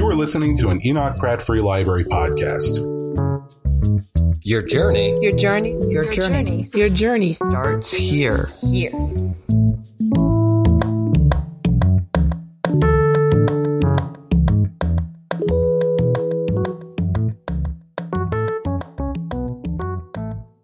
You are listening to an Enoch Pratt Free Library podcast. Your journey. Your journey. Your, Your journey. journey. Your journey starts here. Here.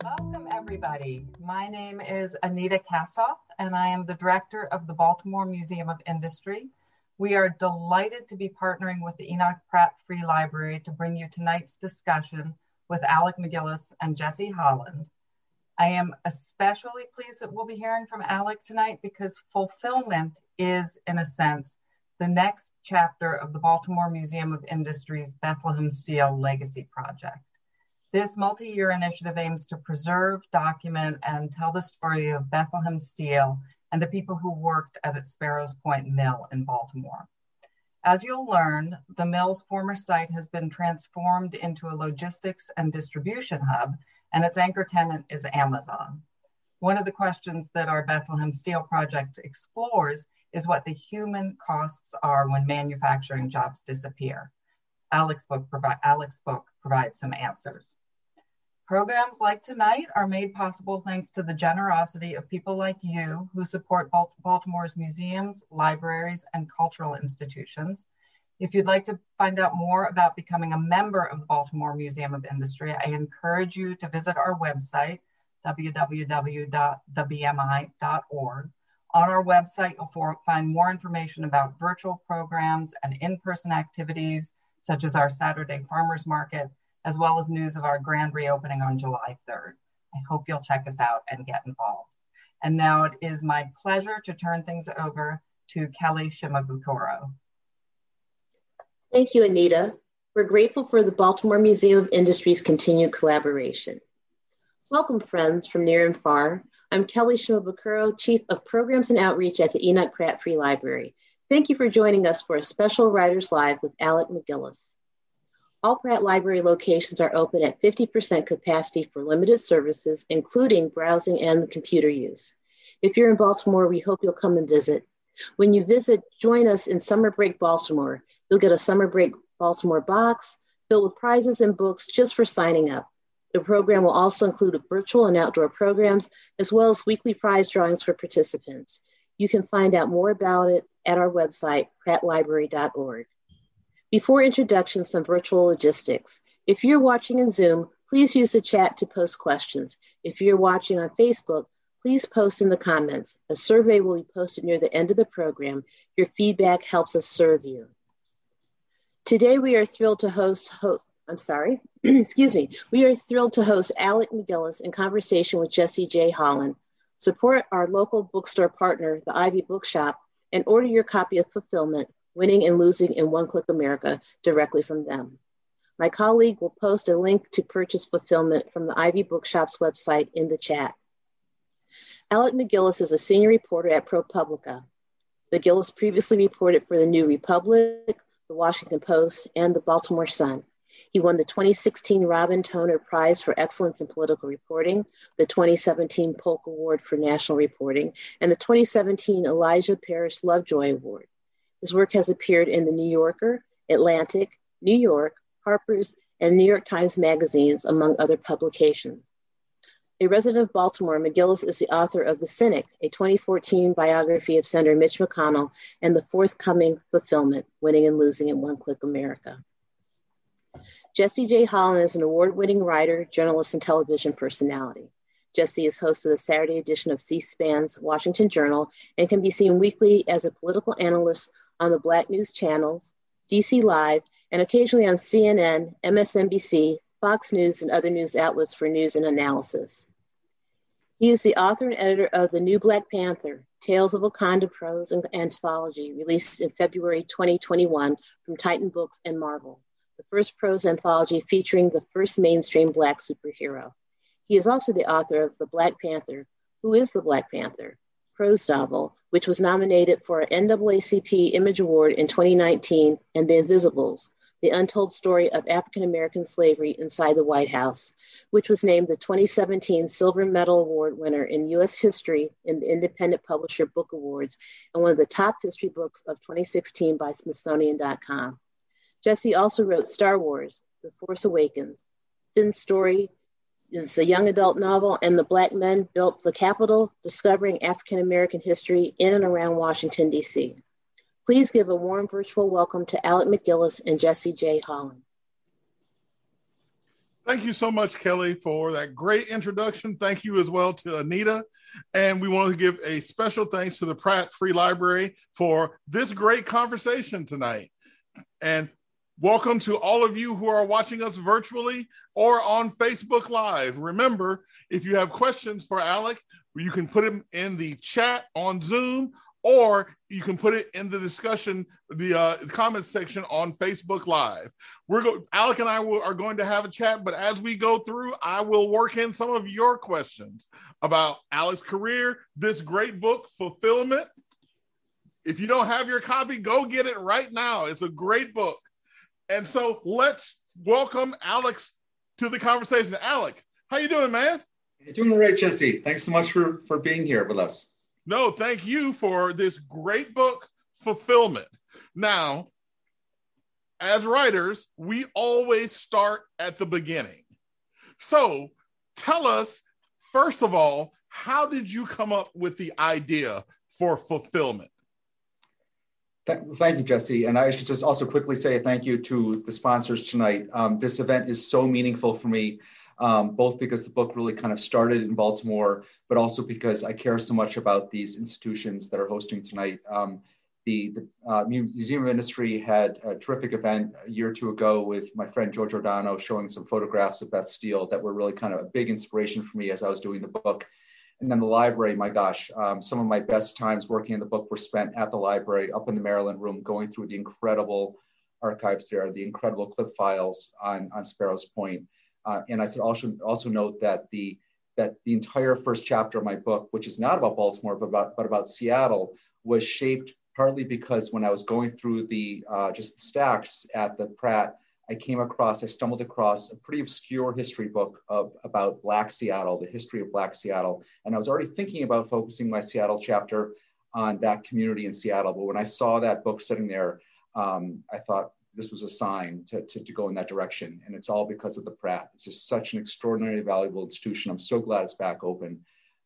Welcome, everybody. My name is Anita Kassoff, and I am the director of the Baltimore Museum of Industry. We are delighted to be partnering with the Enoch Pratt Free Library to bring you tonight's discussion with Alec MacGillis and Jesse Holland. I am especially pleased that we'll be hearing from Alec tonight because fulfillment is, in a sense, the next chapter of the Baltimore Museum of Industry's Bethlehem Steel Legacy Project. This multi year initiative aims to preserve, document, and tell the story of Bethlehem Steel and the people who worked at its Sparrows Point Mill in Baltimore. As you'll learn, the mill's former site has been transformed into a logistics and distribution hub, and its anchor tenant is Amazon. One of the questions that our Bethlehem Steel project explores is what the human costs are when manufacturing jobs disappear. Alec's book, provi- book provides some answers. Programs like tonight are made possible thanks to the generosity of people like you who support Baltimore's museums, libraries, and cultural institutions. If you'd like to find out more about becoming a member of the Baltimore Museum of Industry, I encourage you to visit our website, www.thebmi.org. On our website, you'll find more information about virtual programs and in person activities, such as our Saturday Farmers Market, as well as news of our grand reopening on July 3rd. I hope you'll check us out and get involved. And now it is my pleasure to turn things over to Kelly Shimabukuro. Thank you, Anita. We're grateful for the Baltimore Museum of Industry's continued collaboration. Welcome, friends from near and far. I'm Kelly Shimabukuro, Chief of Programs and Outreach at the Enoch Pratt Free Library. Thank you for joining us for a special Writers Live with Alec MacGillis. All Pratt Library locations are open at 50% capacity for limited services, including browsing and computer use. If you're in Baltimore, we hope you'll come and visit. When you visit, join us in Summer Break Baltimore. You'll get a Summer Break Baltimore box filled with prizes and books just for signing up. The program will also include virtual and outdoor programs, as well as weekly prize drawings for participants. You can find out more about it at our website, prattlibrary.org. Before introduction, some virtual logistics. If you're watching in Zoom, please use the chat to post questions. If you're watching on Facebook, please post in the comments. A survey will be posted near the end of the program. Your feedback helps us serve you. Today, we are thrilled to host, host I'm sorry, excuse me. We are thrilled to host Alec MacGillis in conversation with Jesse J. Holland. Support our local bookstore partner, the Ivy Bookshop, and order your copy of Fulfillment, Winning and Losing in One Click America directly from them. My colleague will post a link to purchase Fulfillment from the Ivy Bookshop's website in the chat. Alec MacGillis is a senior reporter at ProPublica. MacGillis previously reported for the New Republic, the Washington Post, and the Baltimore Sun. He won the 2016 Robin Toner Prize for Excellence in Political Reporting, the 2017 Polk Award for National Reporting, and the 2017 Elijah Parish Lovejoy Award. His work has appeared in the New Yorker, Atlantic, New York, Harper's, and New York Times magazines, among other publications. A resident of Baltimore, MacGillis is the author of The Cynic, a 2014 biography of Senator Mitch McConnell, and the forthcoming Fulfillment Winning and Losing in One Click America. Jesse J. Holland is an award winning writer, journalist, and television personality. Jesse is host of the Saturday edition of C SPAN's Washington Journal and can be seen weekly as a political analyst on the Black News channels, DC Live, and occasionally on CNN, MSNBC, Fox News, and other news outlets for news and analysis. He is the author and editor of The New Black Panther Tales of Wakanda Prose and Anthology, released in February 2021 from Titan Books and Marvel the first prose anthology featuring the first mainstream Black superhero. He is also the author of The Black Panther, Who is the Black Panther? Prose novel, which was nominated for an NAACP Image Award in 2019, and The Invisibles, The Untold Story of African American Slavery Inside the White House, which was named the 2017 Silver Medal Award winner in U.S. history in the Independent Publisher Book Awards and one of the top history books of 2016 by Smithsonian.com. Jesse also wrote Star Wars, The Force Awakens, Finn's Story, it's a young adult novel, and the Black Men Built the Capitol, discovering African American history in and around Washington, D.C. Please give a warm virtual welcome to Alec MacGillis and Jesse J. Holland. Thank you so much, Kelly, for that great introduction. Thank you as well to Anita. And we want to give a special thanks to the Pratt Free Library for this great conversation tonight. And welcome to all of you who are watching us virtually or on Facebook Live. Remember, if you have questions for Alec, you can put them in the chat on Zoom or you can put it in the discussion, the uh, comments section on Facebook Live. We're go- Alec and I will, are going to have a chat, but as we go through, I will work in some of your questions about Alec's career, this great book, Fulfillment. If you don't have your copy, go get it right now. It's a great book. And so let's welcome Alex to the conversation. Alec, how you doing, man? You're doing all right, Jesse. Thanks so much for for being here with us. No, thank you for this great book, Fulfillment. Now, as writers, we always start at the beginning. So tell us, first of all, how did you come up with the idea for fulfillment? Thank you, Jesse. And I should just also quickly say thank you to the sponsors tonight. Um, this event is so meaningful for me um, both because the book really kind of started in Baltimore, but also because I care so much about these institutions that are hosting tonight. Um, the, the uh, Museum Industry had a terrific event a year or two ago with my friend George O'Donnell showing some photographs of Beth Steel that were really kind of a big inspiration for me as I was doing the book. And then the library, my gosh, um, some of my best times working in the book were spent at the library, up in the Maryland room, going through the incredible archives there, the incredible clip files on, on Sparrows Point. Uh, and I should also also note that the that the entire first chapter of my book, which is not about Baltimore but about but about Seattle, was shaped partly because when I was going through the uh, just the stacks at the Pratt, I came across I stumbled across a pretty obscure history book of about Black Seattle, the history of Black Seattle, and I was already thinking about focusing my Seattle chapter on that community in Seattle. But when I saw that book sitting there, um, I thought, this was a sign to, to, to, go in that direction. And it's all because of the Pratt. It's just such an extraordinarily valuable institution. I'm so glad it's back open.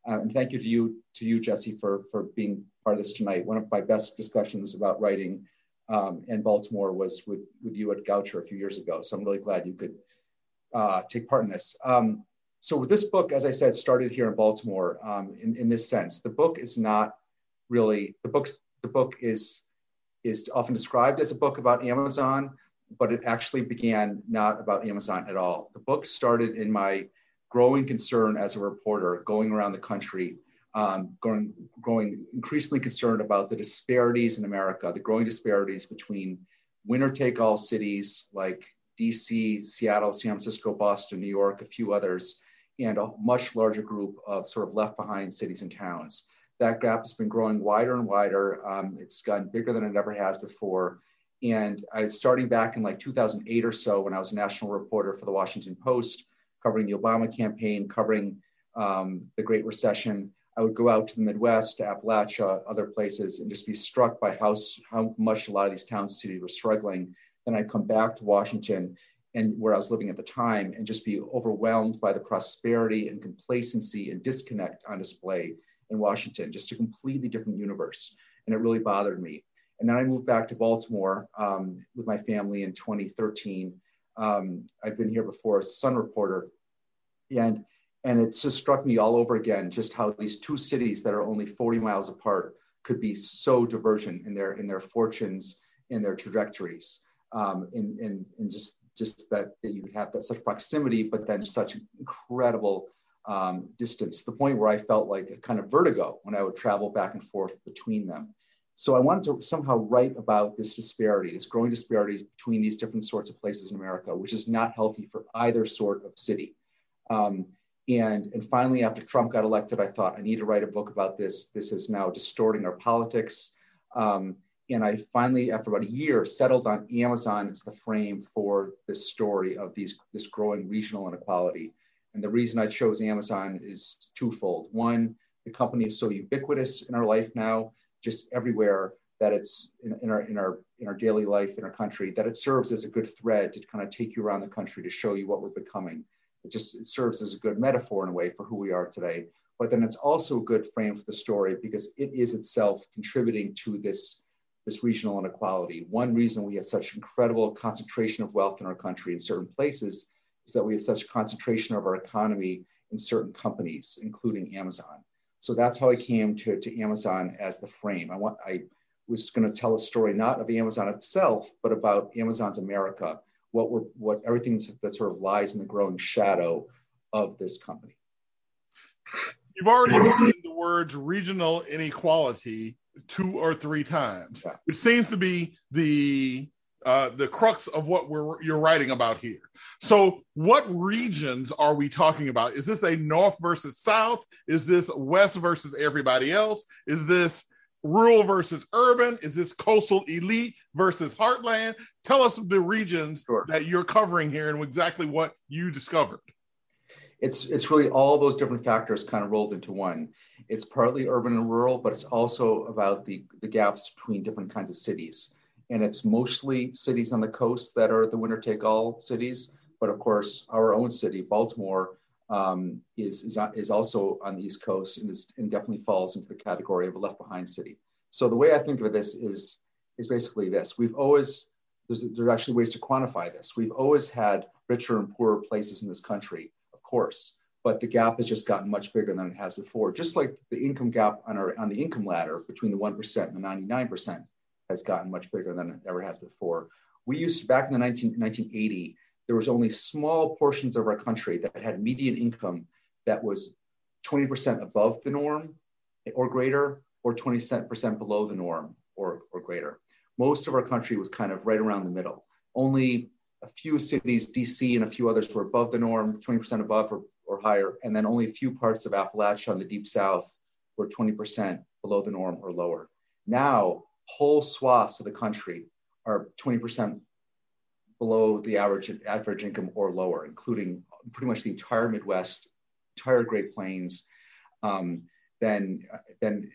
Uh, and thank you to you, to you, Jesse, for, for being part of this tonight. One of my best discussions about writing um, in Baltimore was with, with you at Goucher a few years ago. So I'm really glad you could uh, take part in this. Um, so this book, as I said, started here in Baltimore um, in, in this sense. The book is not really, the, book's, the book is is often described as a book about Amazon, but it actually began not about Amazon at all. The book started in my growing concern as a reporter, going around the country, um, growing, growing increasingly concerned about the disparities in America, the growing disparities between winner take all cities like DC, Seattle, San Francisco, Boston, New York, a few others, and a much larger group of sort of left behind cities and towns that gap has been growing wider and wider. Um, it's gotten bigger than it ever has before. And I starting back in like 2008 or so when I was a national reporter for the Washington Post, covering the Obama campaign, covering um, the Great Recession. I would go out to the Midwest, to Appalachia, other places, and just be struck by how, how much a lot of these towns cities were struggling. Then I'd come back to Washington and where I was living at the time and just be overwhelmed by the prosperity and complacency and disconnect on display in Washington, just a completely different universe. And it really bothered me. And then I moved back to Baltimore um, with my family in 2013. Um, I've been here before as a Sun reporter. And, and it just struck me all over again just how these two cities that are only 40 miles apart could be so divergent in their, in their fortunes, in their trajectories. Um, in, and, and just, just that, that you have that such proximity, but then such incredible um, distance, the point where I felt like a kind of vertigo when I would travel back and forth between them. So I wanted to somehow write about this disparity, this growing disparities between these different sorts of places in America, which is not healthy for either sort of city. Um, and, and finally, after Trump got elected, I thought I need to write a book about this. This is now distorting our politics. Um, and I finally, after about a year, settled on Amazon as the frame for this story of these, this growing regional inequality. And the reason I chose Amazon is twofold. One, the company is so ubiquitous in our life now, just everywhere. that it's in, in, our in our in our daily life in our country that it serves as a good thread to kind of take you around the country to show you what we're becoming it just it serves as a good metaphor in a way for who we are today but then it's also a good frame for the story because it is itself contributing to this this regional inequality. One reason we have such incredible concentration of wealth in our country in certain places is that we have such concentration of our economy in certain companies including amazon. So that's how i came to, to amazon as the frame. I want i was going to tell a story not of Amazon itself, but about Amazon's America, what we're, what everything that sort of lies in the growing shadow of this company. You've already mentioned the words regional inequality two or three times, yeah. which seems to be the uh, the crux of what we're you're writing about here. So, what regions are we talking about? Is this a north versus south? Is this west versus everybody else? Is this rural versus urban? Is this coastal elite versus heartland? Tell us the regions sure. that you're covering here and exactly what you discovered. It's it's really all those different factors kind of rolled into one. It's partly urban and rural, but it's also about the, the gaps between different kinds of cities. And it's mostly cities on the coast that are the winner take all cities. But of course, our own city, Baltimore, um, is, is, is also on the East Coast and, is, and definitely falls into the category of a left behind city. So the way I think of this is, is basically this. We've always, there's, there's actually ways to quantify this. We've always had richer and poorer places in this country, of course, but the gap has just gotten much bigger than it has before. Just like the income gap on, our, on the income ladder between the 1% and the 99% has gotten much bigger than it ever has before. We used to, back in the 19, 1980, there was only small portions of our country that had median income that was 20% above the norm or greater or 20% below the norm or, or greater. Most of our country was kind of right around the middle. Only a few cities, DC and a few others were above the norm, 20% above or, or higher. And then only a few parts of Appalachia on the deep south were 20% below the norm or lower. Now, whole swaths of the country are 20% below the average average income or lower, including pretty much the entire Midwest, entire Great Plains, um, then then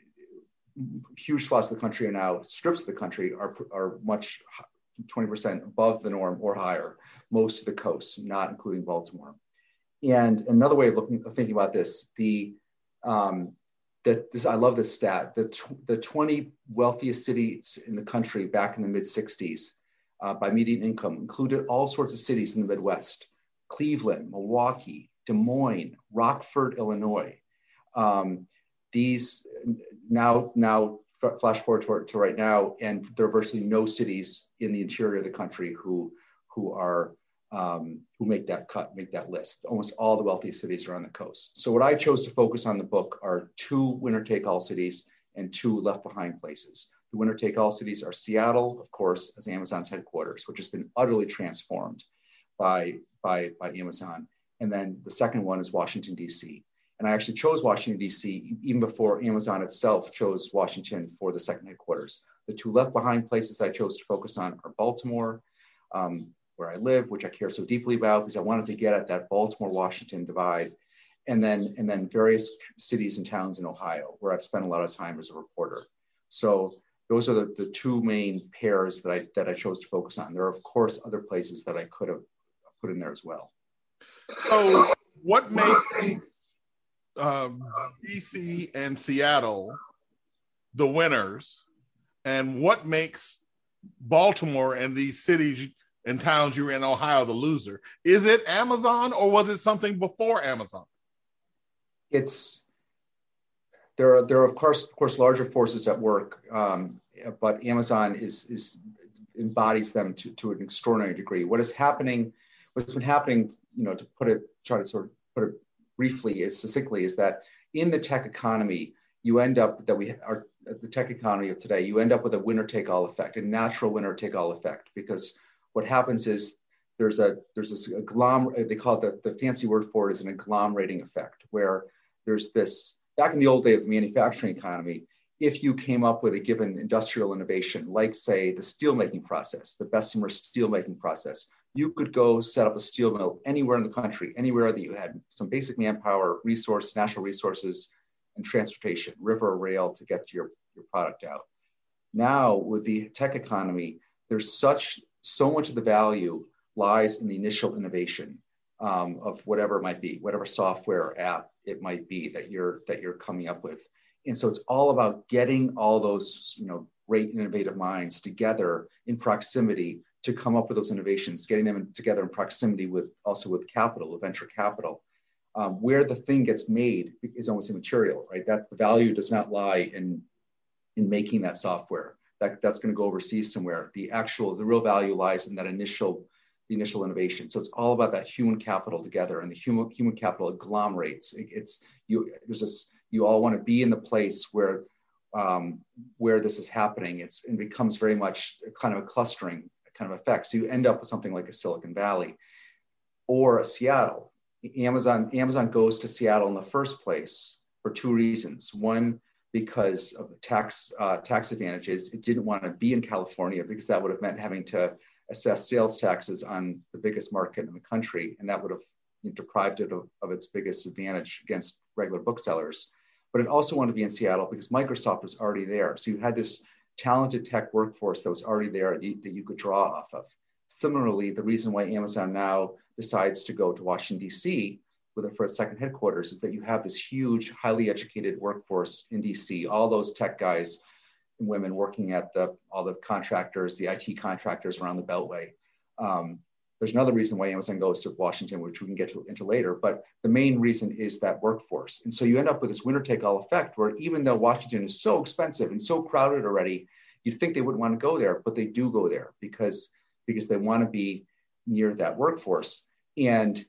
huge swaths of the country are now strips of the country are are much 20% above the norm or higher. Most of the coasts, not including Baltimore. And another way of looking of thinking about this, the um, that this I love this stat. The tw- the 20 wealthiest cities in the country back in the mid 60s uh, by median income included all sorts of cities in the Midwest Cleveland, Milwaukee, Des Moines, Rockford, Illinois. Um, these now, now flash forward to, to, right now, and there are virtually no cities in the interior of the country who, who are um, who make that cut, make that list. Almost all the wealthiest cities are on the coast. So what I chose to focus on the book are two winner-take-all cities and two left-behind places. The winner take all cities are Seattle, of course, as Amazon's headquarters, which has been utterly transformed by, by, by Amazon. And then the second one is Washington, D.C. And I actually chose Washington, D.C., even before Amazon itself chose Washington for the second headquarters. The two left behind places I chose to focus on are Baltimore, um, where I live, which I care so deeply about because I wanted to get at that Baltimore Washington divide. And then, and then various cities and towns in Ohio, where I've spent a lot of time as a reporter. So those are the, the two main pairs that I that I chose to focus on. There are of course other places that I could have put in there as well. So, what makes um, DC and Seattle the winners, and what makes Baltimore and these cities and towns you're in Ohio the loser? Is it Amazon or was it something before Amazon? It's there are there are of course of course larger forces at work, um, but Amazon is is embodies them to, to an extraordinary degree. What is happening, what's been happening, you know, to put it try to sort of put it briefly is succinctly is that in the tech economy, you end up that we are the tech economy of today, you end up with a winner take all effect, a natural winner take all effect, because what happens is there's a there's this agglomer they call it the, the fancy word for it is an agglomerating effect where there's this back in the old day of the manufacturing economy, if you came up with a given industrial innovation, like say the steelmaking process, the Bessemer steelmaking process, you could go set up a steel mill anywhere in the country, anywhere that you had some basic manpower, resource, natural resources, and transportation, river or rail to get your, your product out. Now, with the tech economy, there's such so much of the value lies in the initial innovation um, of whatever it might be, whatever software or app it might be that you're that you're coming up with. And so it's all about getting all those you know great innovative minds together in proximity to come up with those innovations, getting them together in proximity with also with capital, with venture capital. Um, where the thing gets made is almost immaterial, right? That the value does not lie in in making that software. That, that's going to go overseas somewhere. The actual, the real value lies in that initial the initial innovation. So it's all about that human capital together, and the human human capital agglomerates. It, it's you. There's this. You all want to be in the place where um, where this is happening. It's it becomes very much kind of a clustering kind of effect. So you end up with something like a Silicon Valley or a Seattle. Amazon Amazon goes to Seattle in the first place for two reasons. One, because of tax uh, tax advantages, it didn't want to be in California because that would have meant having to assess sales taxes on the biggest market in the country, and that would have deprived it of, of its biggest advantage against regular booksellers. But it also wanted to be in Seattle because Microsoft was already there. So you had this talented tech workforce that was already there that you could draw off of. Similarly, the reason why Amazon now decides to go to Washington, D.C. with it for its second headquarters is that you have this huge, highly educated workforce in D.C., all those tech guys women working at the all the contractors, the IT contractors around the Beltway. Um, there's another reason why Amazon goes to Washington, which we can get to, into later, but the main reason is that workforce. And so you end up with this winner take all effect where even though Washington is so expensive and so crowded already, you'd think they wouldn't want to go there, but they do go there because, because they want to be near that workforce. And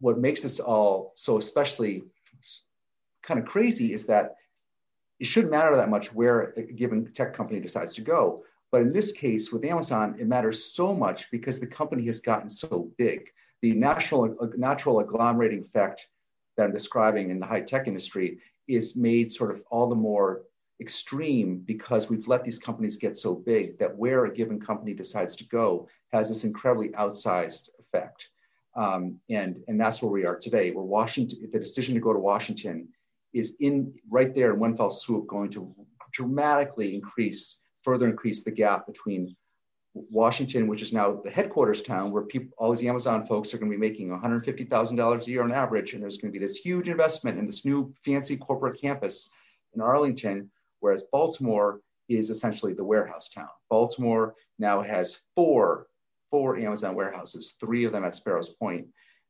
what makes this all so especially kind of crazy is that it shouldn't matter that much where a given tech company decides to go. But in this case, with Amazon, it matters so much because the company has gotten so big. The natural, natural agglomerating effect that I'm describing in the high tech industry is made sort of all the more extreme because we've let these companies get so big that where a given company decides to go has this incredibly outsized effect. Um, and, and that's where we are today. Where Washington, the decision to go to Washington is in right there in one fell swoop going to dramatically increase, further increase the gap between Washington, which is now the headquarters town, where people, all these Amazon folks are going to be making $150,000 a year on average, and there's going to be this huge investment in this new fancy corporate campus in Arlington, whereas Baltimore is essentially the warehouse town. Baltimore now has four four Amazon warehouses, three of them at Sparrows Point.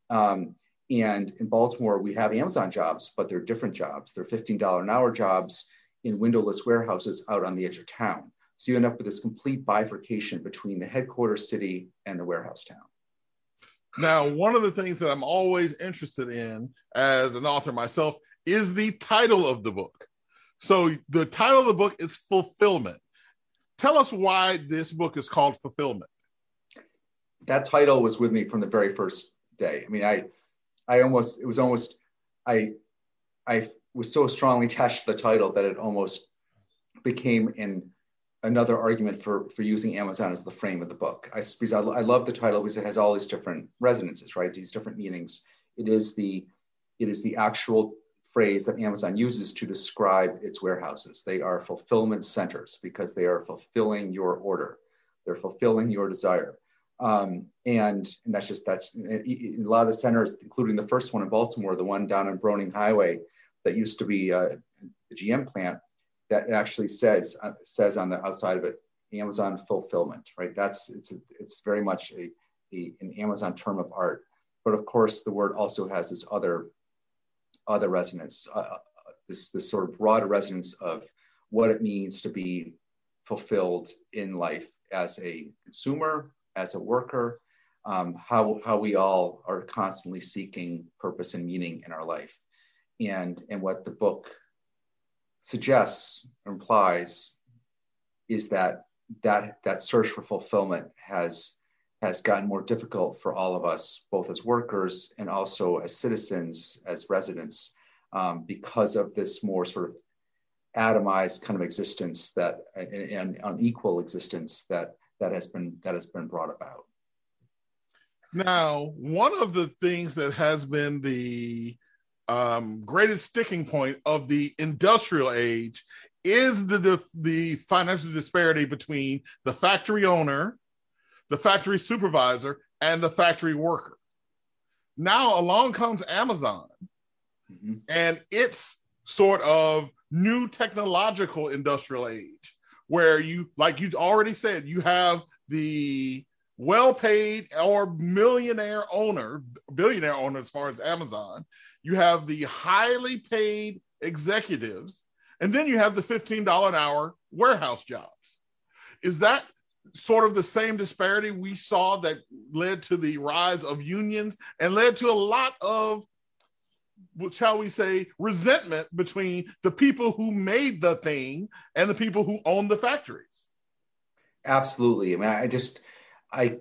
Um, and in Baltimore, we have Amazon jobs, but they're different jobs. They're $15 an hour jobs in windowless warehouses out on the edge of town. So you end up with this complete bifurcation between the headquarters city and the warehouse town. Now, one of the things that I'm always interested in as an author myself is the title of the book. So the title of the book is Fulfillment. Tell us why this book is called Fulfillment. That title was with me from the very first day. I mean, I I almost it was almost I I was so strongly attached to the title that it almost became in another argument for for using Amazon as the frame of the book. I because I, I love the title because it has all these different resonances, right? These different meanings. It is the it is the actual phrase that Amazon uses to describe its warehouses. They are fulfillment centers because they are fulfilling your order. They're fulfilling your desire. Um, and, and that's just that's a lot of the centers, including the first one in Baltimore, the one down on Broening Highway that used to be uh, the GM plant, that actually says uh, says on the outside of it Amazon fulfillment, right? That's it's a, it's very much a, a, an Amazon term of art, but of course the word also has this other other resonance, uh, uh this this sort of broader resonance of what it means to be fulfilled in life as a consumer, as a worker, um, how, how we all are constantly seeking purpose and meaning in our life. And, and what the book suggests implies is that that, that search for fulfillment has, has gotten more difficult for all of us, both as workers and also as citizens, as residents, um, because of this more sort of atomized kind of existence that and unequal existence that that has been that has been brought about. Now, one of the things that has been the um, greatest sticking point of the industrial age is the, the the financial disparity between the factory owner, the factory supervisor, and the factory worker. Now along comes Amazon mm-hmm. and its sort of new technological industrial age where you like you already said you have the well-paid or millionaire owner billionaire owner as far as amazon. You have the highly paid executives and then you have the $15 an hour warehouse jobs. Is that sort of the same disparity we saw that led to the rise of unions and led to a lot of shall we say resentment between the people who made the thing and the people who own the factories. Absolutely. I mean i just i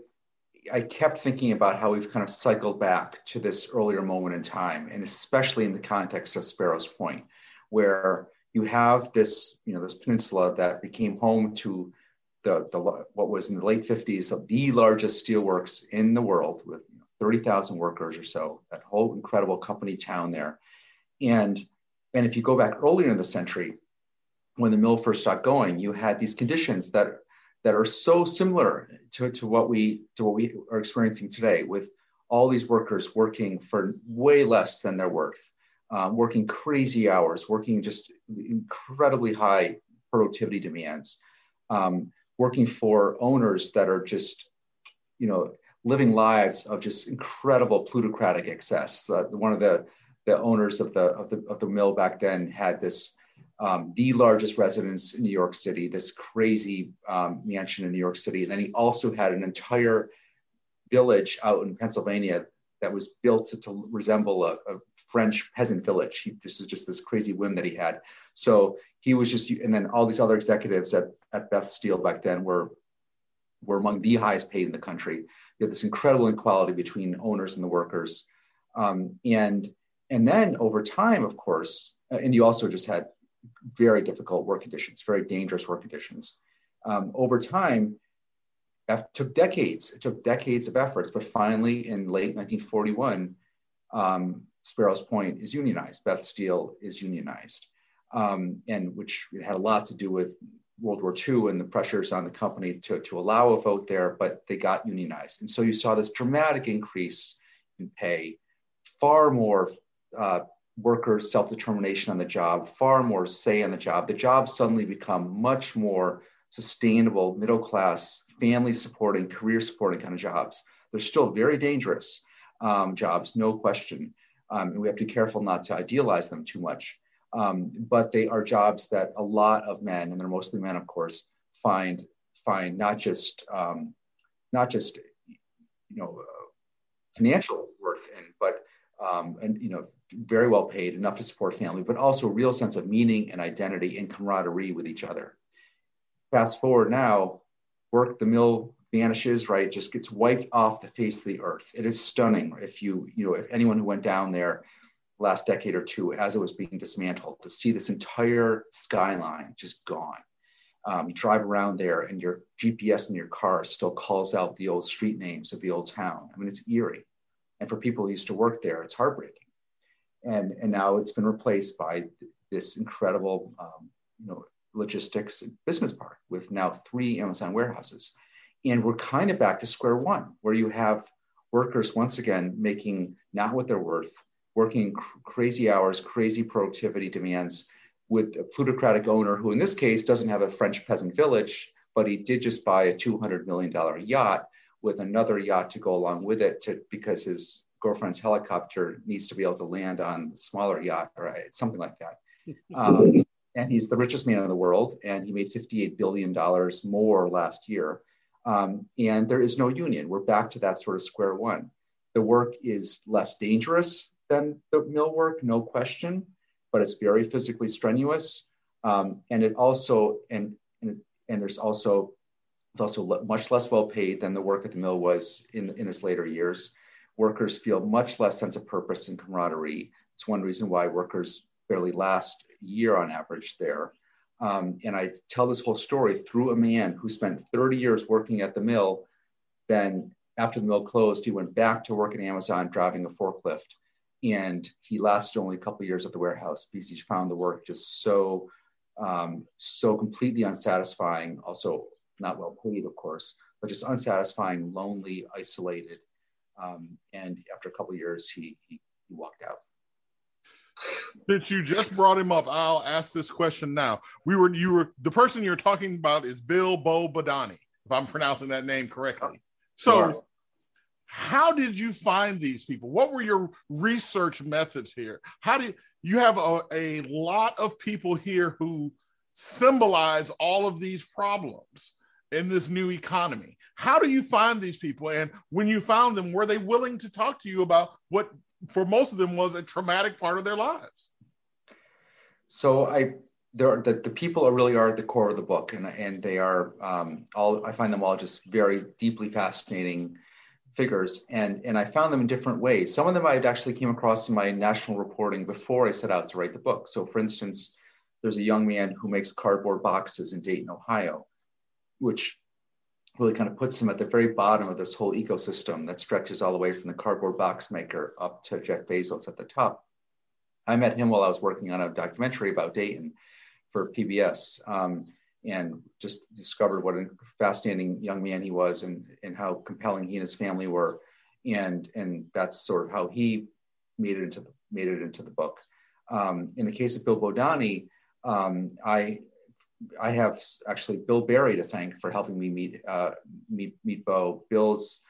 i kept thinking about how we've kind of cycled back to this earlier moment in time and especially in the context of sparrows point where you have this you know this peninsula that became home to the, the what was in the late 50s of the largest steelworks in the world with 30,000 workers or so, that whole incredible company town there. And, and if you go back earlier in the century, when the mill first got going, you had these conditions that, that are so similar to, to, what we, to what we are experiencing today with all these workers working for way less than they're worth, um, working crazy hours, working just incredibly high productivity demands. Um, working for owners that are just, you know, living lives of just incredible plutocratic excess. Uh, one of the the owners of the of the of the mill back then had this um, the largest residence in New York City, this crazy um, mansion in New York City, and then he also had an entire village out in Pennsylvania that was built to, to resemble a, a, French peasant village. He, this was just this crazy whim that he had. So he was just, and then all these other executives at, at Beth Steel back then were were among the highest paid in the country. You had this incredible inequality between owners and the workers, um, and and then over time, of course, uh, and you also just had very difficult work conditions, very dangerous work conditions. Um, over time, it took decades. It took decades of efforts, but finally, in late 1941, um, Sparrows Point is unionized. Beth Steel is unionized, um, and which had a lot to do with World War II and the pressures on the company to, to allow a vote there, but they got unionized. And so you saw this dramatic increase in pay, far more uh, worker self determination on the job, far more say on the job. The jobs suddenly become much more sustainable, middle class, family supporting, career supporting kind of jobs. They're still very dangerous um, jobs, no question. Um, and we have to be careful not to idealize them too much. Um, but they are jobs that a lot of men, and they're mostly men, of course, find find not just um, not just you know financial worth in, but um, and you know very well paid, enough to support family, but also a real sense of meaning and identity and camaraderie with each other. Fast forward now, work the mill vanishes, right? Just gets wiped off the face of the earth. It is stunning. If you, you know, if anyone who went down there last decade or two as it was being dismantled, to see this entire skyline just gone. Um, you drive around there and your GPS in your car still calls out the old street names of the old town. I mean, it's eerie. And for people who used to work there, it's heartbreaking. And, and now it's been replaced by this incredible, um, you know, logistics business park with now three Amazon warehouses. And we're kind of back to square one, where you have workers once again making not what they're worth, working cr- crazy hours, crazy productivity demands with a plutocratic owner who, in this case, doesn't have a French peasant village, but he did just buy a $200 million yacht with another yacht to go along with it to, because his girlfriend's helicopter needs to be able to land on the smaller yacht or something like that. Um, and he's the richest man in the world, and he made $58 billion more last year. Um, and there is no union. We're back to that sort of square one. The work is less dangerous than the mill work, no question, but it's very physically strenuous. Um, and it also, and, and, and there's also, it's also much less well paid than the work at the mill was in, in its later years. Workers feel much less sense of purpose and camaraderie. It's one reason why workers barely last a year on average there. Um, and I tell this whole story through a man who spent 30 years working at the mill. Then, after the mill closed, he went back to work at Amazon driving a forklift. And he lasted only a couple years at the warehouse because he found the work just so um, so completely unsatisfying, also not well paid, of course, but just unsatisfying, lonely, isolated. Um, and after a couple years, he, he, he walked out. Since you just brought him up, I'll ask this question now. We were you were the person you're talking about is Bill Bo Badani, if I'm pronouncing that name correctly. So sure. How did you find these people? What were your research methods here? How did you have a, a lot of people here who symbolize all of these problems in this new economy? How do you find these people? And when you found them, were they willing to talk to you about what for most of them was a traumatic part of their lives. So I there are, the, the people are really are at the core of the book and, and they are um, all I find them all just very deeply fascinating figures and and I found them in different ways. Some of them I had actually came across in my national reporting before I set out to write the book. So for instance, there's a young man who makes cardboard boxes in Dayton, Ohio, which really kind of puts him at the very bottom of this whole ecosystem that stretches all the way from the cardboard box maker up to Jeff Bezos at the top. I met him while I was working on a documentary about Dayton for PBS um, and just discovered what a fascinating young man he was and, and how compelling he and his family were. And, and that's sort of how he made it into the, made it into the book. Um, in the case of Bill Bodani, um, I I have actually Bill Barry to thank for helping me meet uh, meet meet Bo. Bill's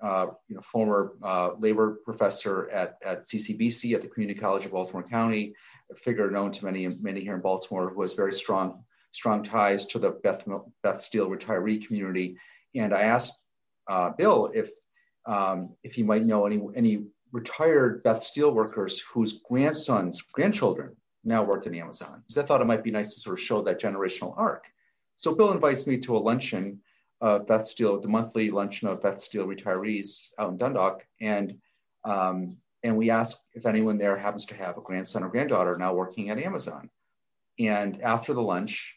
uh, you know former uh, labor professor at at CCBC at the Community College of Baltimore County, a figure known to many many here in Baltimore who has very strong strong ties to the Beth Beth Steel retiree community. And I asked uh, Bill if um, if he might know any any retired Beth Steel workers whose grandsons grandchildren now worked in Amazon. Because I thought it might be nice to sort of show that generational arc. So Bill invites me to a luncheon of Beth Steel, the monthly luncheon of Beth Steel retirees out in Dundalk. And, um, and we ask if anyone there happens to have a grandson or granddaughter now working at Amazon. And after the lunch,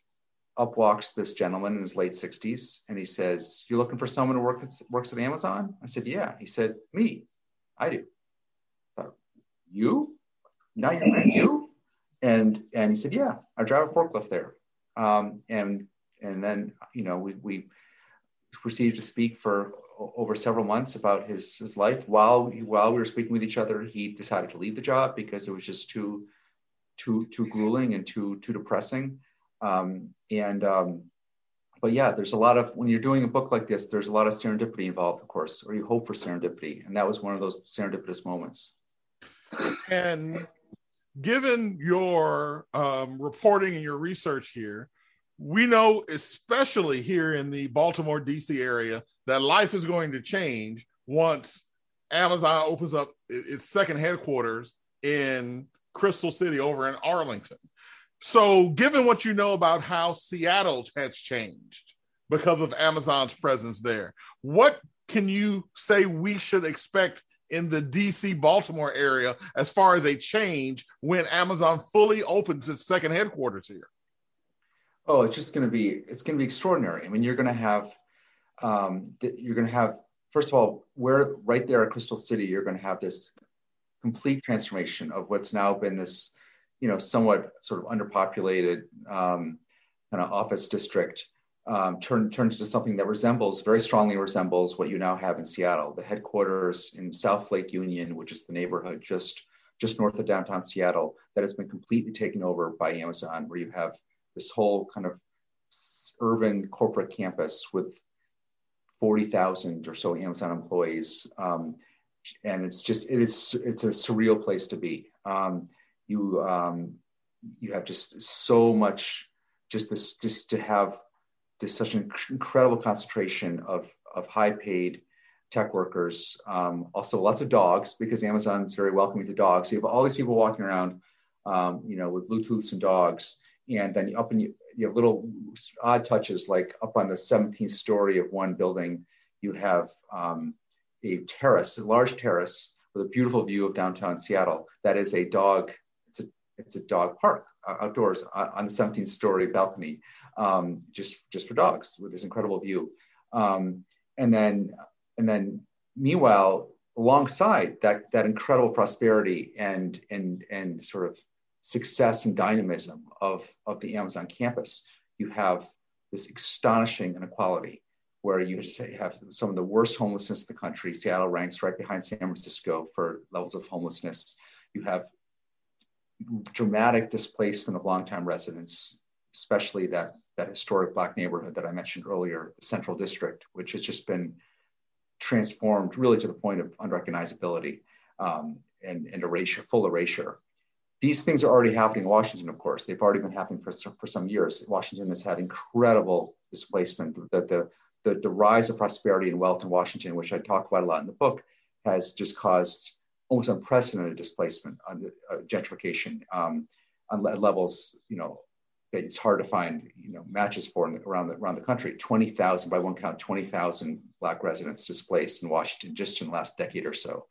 up walks this gentleman in his late 60s and he says, You looking for someone who work, works at Amazon? I said, Yeah. He said, Me. I do. I thought, you? Not your you? and and he said, "Yeah, I drive a forklift there." Um, and and then you know we we proceeded to speak for over several months about his his life. While while we were speaking with each other, he decided to leave the job because it was just too too too grueling and too too depressing. Um, and um, but yeah, there's a lot of when you're doing a book like this, there's a lot of serendipity involved, of course, or you hope for serendipity, and that was one of those serendipitous moments. And given your um, reporting and your research here, we know, especially here in the Baltimore, DC area, that life is going to change once Amazon opens up its second headquarters in Crystal City over in Arlington. So, given what you know about how Seattle has changed because of Amazon's presence there, what can you say we should expect in the DC Baltimore area as far as a change when Amazon fully opens its second headquarters here? Oh, it's just going to be it's going to be extraordinary. I mean, you're going to have um, you're going to have first of all, where right there at Crystal City, you're going to have this complete transformation of what's now been this, you know, somewhat sort of underpopulated um, kind of office district um, turned turned into something that resembles very strongly resembles what you now have in Seattle. The headquarters in South Lake Union, which is the neighborhood just just north of downtown Seattle, that has been completely taken over by Amazon, where you have this whole kind of urban corporate campus with 40,000 or so Amazon employees. Um, and it's just, it is, it's a surreal place to be. Um, you, um, you have just so much, just this, just to have there's such an incredible concentration of, of high paid tech workers. Um, also, lots of dogs because Amazon's very welcoming to dogs. So you have all these people walking around, um, you know, with Bluetooths and dogs. And then up in you, you have little odd touches like up on the 17th story of one building, you have um, a terrace, a large terrace with a beautiful view of downtown Seattle. That is a dog. It's a dog park uh, outdoors uh, on the 17th story balcony um, just just for dogs with this incredible view. Um, and then and then meanwhile, alongside that that incredible prosperity and and and sort of success and dynamism of, of the Amazon campus, you have this astonishing inequality where you just have some of the worst homelessness in the country. Seattle ranks right behind San Francisco for levels of homelessness. You have dramatic displacement of longtime residents, especially that, that historic Black neighborhood that I mentioned earlier, the Central District, which has just been transformed really to the point of unrecognizability um, and, and erasure, full erasure. These things are already happening in Washington, of course. They've already been happening for, for some years. Washington has had incredible displacement. The, the, the, the rise of prosperity and wealth in Washington, which I talk about a lot in the book, has just caused almost unprecedented displacement, on uh, gentrification um, on levels, you know, that it's hard to find, you know, matches for the, around the around the country. Twenty thousand, by one count, twenty thousand Black residents displaced in Washington just in the last decade or so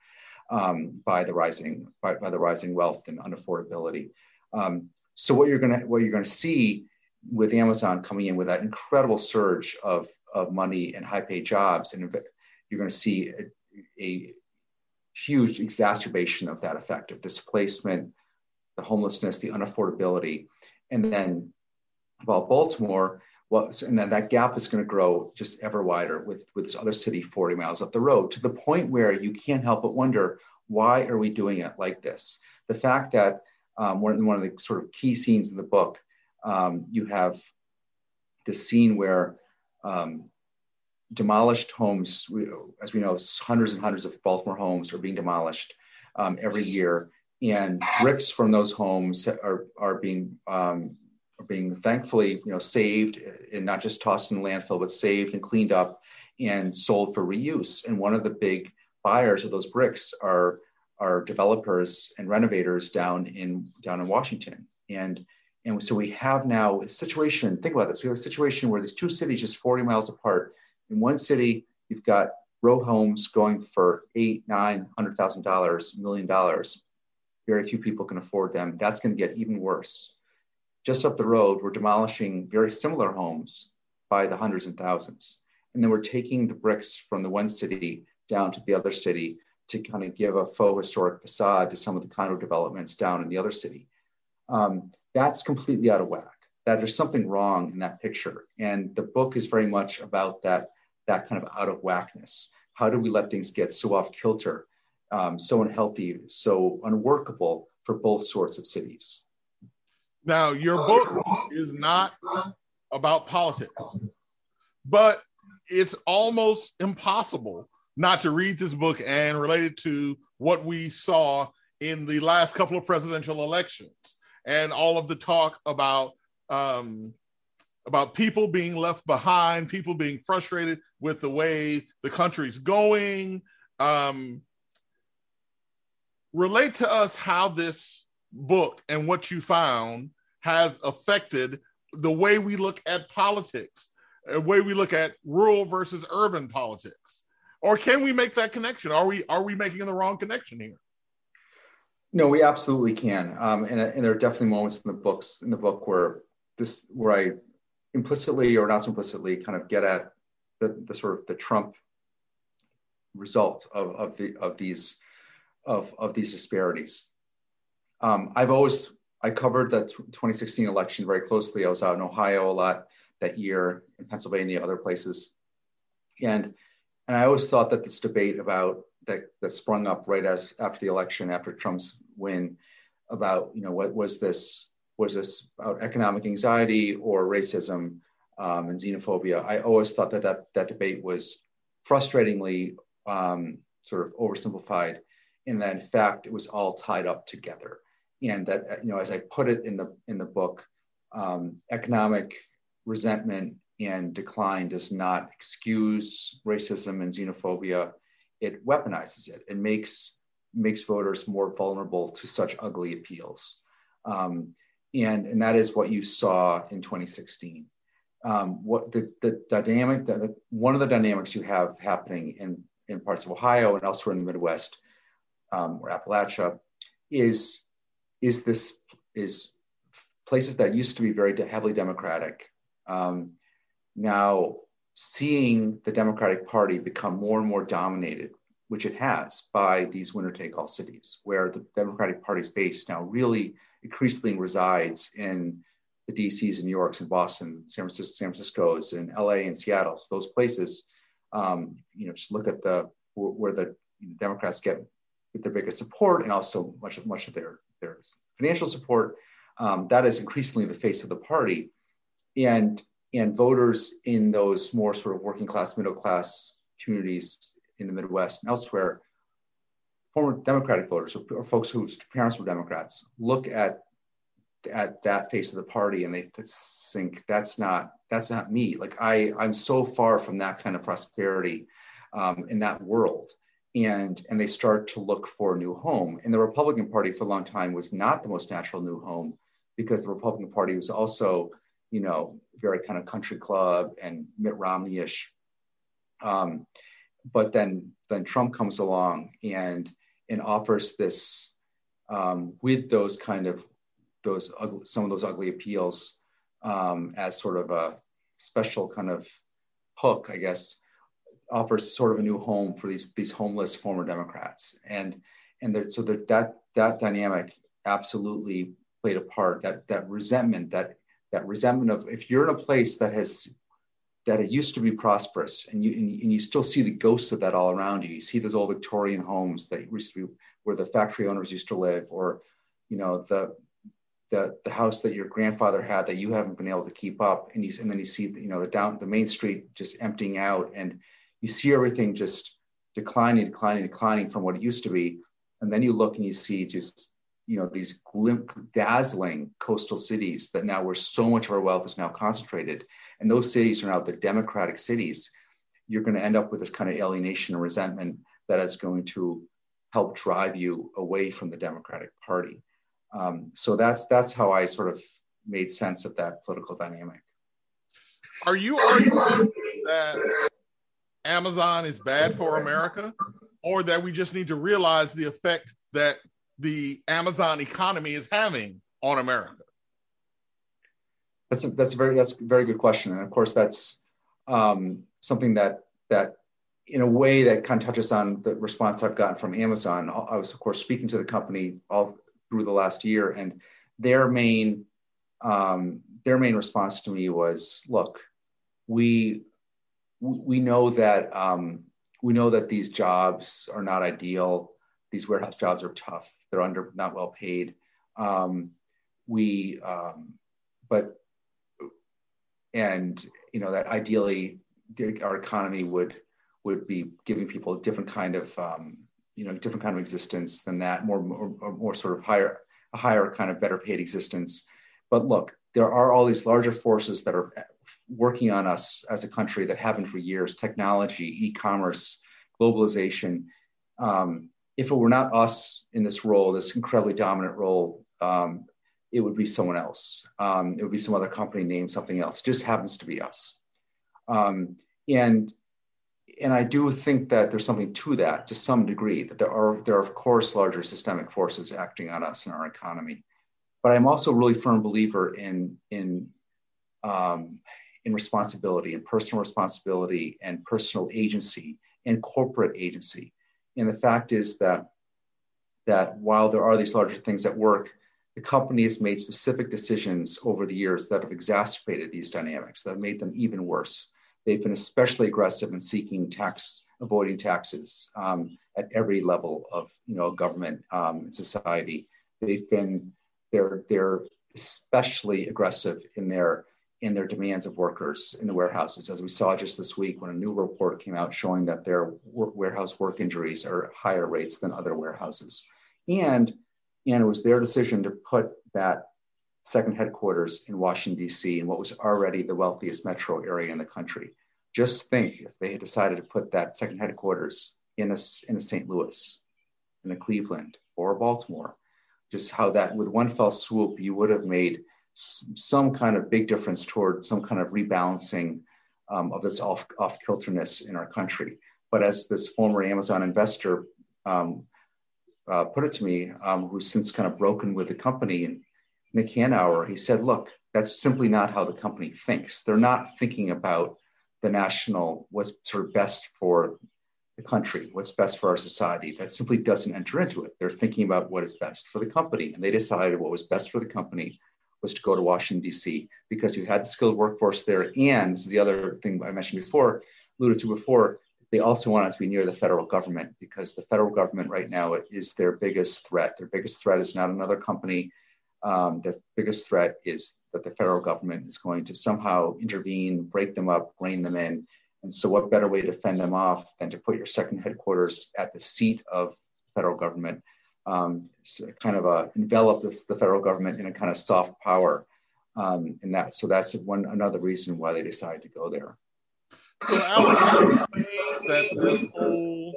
um, by the rising by, by, the rising wealth and unaffordability. Um, so what you're gonna what you're gonna see with Amazon coming in with that incredible surge of of money and high paid jobs, and you're going to see a, a huge exacerbation of that effect of displacement, the homelessness, the unaffordability. And then about Baltimore, well, and then that gap is going to grow just ever wider with, with this other city 40 miles up the road to the point where you can't help but wonder why are we doing it like this? The fact that um, one, one of the sort of key scenes in the book, um, you have this scene where um, demolished homes, as we know, hundreds and hundreds of Baltimore homes are being demolished um, every year, and bricks from those homes are are being um, are being thankfully you know saved and not just tossed in landfill, but saved and cleaned up and sold for reuse. And one of the big buyers of those bricks are are developers and renovators down in down in Washington. And and so we have now a situation. Think about this: we have a situation where these two cities just 40 miles apart in one city, you've got row homes going for eight, nine, hundred thousand dollars, million dollars. Very few people can afford them. That's going to get even worse. Just up the road, we're demolishing very similar homes by the hundreds and thousands. And then we're taking the bricks from the one city down to the other city to kind of give a faux historic facade to some of the condo developments down in the other city. Um, that's completely out of whack. That there's something wrong in that picture. And the book is very much about that that kind of out of whackness? How do we let things get so off kilter, um, so unhealthy, so unworkable for both sorts of cities? Now, your book is not about politics, but it's almost impossible not to read this book and relate it to what we saw in the last couple of presidential elections and all of the talk about um, about people being left behind, people being frustrated with the way the country's going. Um, relate to us how this book and what you found has affected the way we look at politics, the way we look at rural versus urban politics. Or can we make that connection? Are we are we making the wrong connection here? No, we absolutely can, um, and, and there are definitely moments in the books in the book where this where I implicitly or not implicitly kind of get at the, the sort of the Trump result of, of, the, of these of, of these disparities. Um, I've always I covered the 2016 election very closely. I was out in Ohio a lot that year, in Pennsylvania, other places, and and I always thought that this debate about that that sprung up right as after the election, after Trump's win, about you know what was this was this about economic anxiety or racism um, and xenophobia? I always thought that that, that debate was frustratingly um, sort of oversimplified, and that in fact it was all tied up together. And that you know, as I put it in the in the book, um, economic resentment and decline does not excuse racism and xenophobia. It weaponizes it and makes makes voters more vulnerable to such ugly appeals. Um, and and that is what you saw in 2016. Um, what the the dynamic the, the, one of the dynamics you have happening in in parts of Ohio and elsewhere in the Midwest um, or Appalachia is is this is places that used to be very heavily democratic um, now seeing the Democratic Party become more and more dominated which it has, by these winner take all cities, where the Democratic Party's base now really increasingly resides in the DCs and New Yorks and Boston, San Francisco, San Francisco's and LA and Seattle's, those places. Um, you know, just look at the where the Democrats get get their biggest support and also much of much of their their financial support. Um, that is increasingly the face of the party, and and voters in those more sort of working class, middle class communities in the Midwest and elsewhere, former Democratic voters or, or folks whose parents were Democrats, look at at that face of the party and they think that's not that's not me. Like i i'm so far from that kind of prosperity um, in that world. And and they start to look for a new home. And the republican party for a long time was not the most natural new home because the republican party was also you know very kind of country club and mitt romney-ish. Um, but then then trump comes along and and offers this um, with those kind of those ugly, some of those ugly appeals um, as sort of a special kind of hook, I guess, offers sort of a new home for these these homeless former Democrats, and and so that that that dynamic absolutely played a part. That that resentment, that that resentment of if you're in a place that has that it used to be prosperous and you and, and, you still see the ghosts of that all around you. You see those old victorian homes that used to be where the factory owners used to live or you know the the, the house that your grandfather had that you haven't been able to keep up and you and then you see you know the down the main street just emptying out and you see everything just declining declining declining from what it used to be. And then you look and you see just you know these glim- dazzling coastal cities that now where so much of our wealth is now concentrated and those cities are now the democratic cities you're going to end up with this kind of alienation and resentment that is going to help drive you away from the democratic party um, so that's that's how I sort of made sense of that political dynamic. Are you arguing that Amazon is bad for America, or that we just need to realize the effect that the Amazon economy is having on America? That's a, that's a very that's a very good question, and of course that's um, something that that in a way that kind of touches on the response I've gotten from Amazon. I was of course speaking to the company all through the last year, and their main um, their main response to me was, "Look, we we know that um, we know that these jobs are not ideal. These warehouse jobs are tough. They're under not well paid. Um, we, um, but and you know that ideally our economy would would be giving people a different kind of um, you know different kind of existence than that more more, more sort of higher a higher kind of better paid existence. But look there are all these larger forces that are working on us as a country that haven't for years technology e-commerce globalization. Um, if it were not us in this role this incredibly dominant role um, it would be someone else um, it would be some other company named something else it just happens to be us um, and and I do think that there's something to that to some degree, that there are, there are, of course, larger systemic forces acting on us and our economy. But I'm also a really firm believer in, in, um, in responsibility and personal responsibility and personal agency and corporate agency. And the fact is that, that while there are these larger things at work, the company has made specific decisions over the years that have exacerbated these dynamics, that have made them even worse They've been especially aggressive in seeking tax, avoiding taxes um, at every level of you know government um, society. They've been they're they're especially aggressive in their in their demands of workers in the warehouses, as we saw just this week when a new report came out showing that their warehouse work injuries are higher rates than other warehouses. And, and it was their decision to put that second headquarters in Washington, D.C., in what was already the wealthiest metro area in the country. Just think if they had decided to put that second headquarters in a, in a St. Louis, in a Cleveland, or Baltimore, just how that with one fell swoop, you would have made some kind of big difference toward some kind of rebalancing um, of this off, off kilterness in our country. But as this former Amazon investor um, uh, put it to me, um, who's since kind of broken with the company and Nick Hanauer, he said, look, that's simply not how the company thinks. They're not thinking about the national, what's sort of best for the country, what's best for our society. That simply doesn't enter into it. They're thinking about what is best for the company. And they decided what was best for the company was to go to Washington, D.C., because you had the skilled workforce there. And this is the other thing I mentioned before, alluded to before, they also wanted to be near the federal government because the federal government right now is their biggest threat. Their biggest threat is not another company. Um, the biggest threat is that the federal government is going to somehow intervene, break them up, rein them in, and so, what better way to fend them off than to put your second headquarters at the seat of federal government, um, so kind of uh, envelop this, the federal government in a kind of soft power, um, and that. So that's one another reason why they decided to go there. So, Alan, that this whole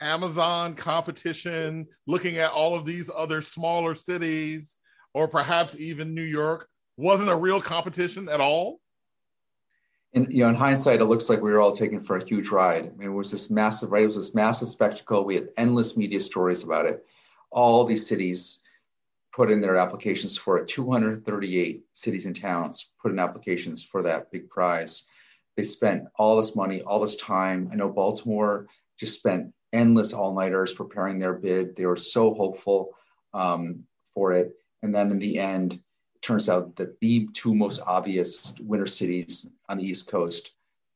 Amazon competition, looking at all of these other smaller cities, or perhaps even New York, wasn't a real competition at all? In you know in hindsight it looks like we were all taken for a huge ride. I mean, it was this massive right? It was this massive spectacle. We had endless media stories about it. All these cities put in their applications for it. 238 cities and towns put in applications for that big prize they spent all this money all this time i know baltimore just spent endless all-nighters preparing their bid they were so hopeful um, for it and then in the end it turns out that the two most obvious winter cities on the East Coast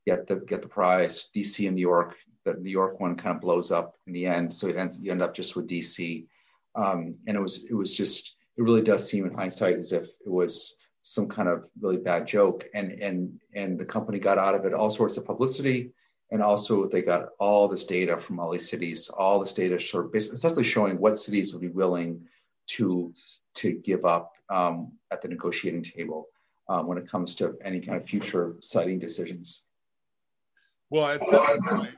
get the get the prize. DC and New York. The New York one kind of blows up in the end, so it ends, you end up just with DC. Um, and it was it was just it really does seem in hindsight as if it was some kind of really bad joke. And and and the company got out of it all sorts of publicity, and also they got all this data from all these cities, all this data sort of essentially showing what cities would be willing to to give up um, at the negotiating table um, when it comes to any kind of future siting decisions. Well, at this point,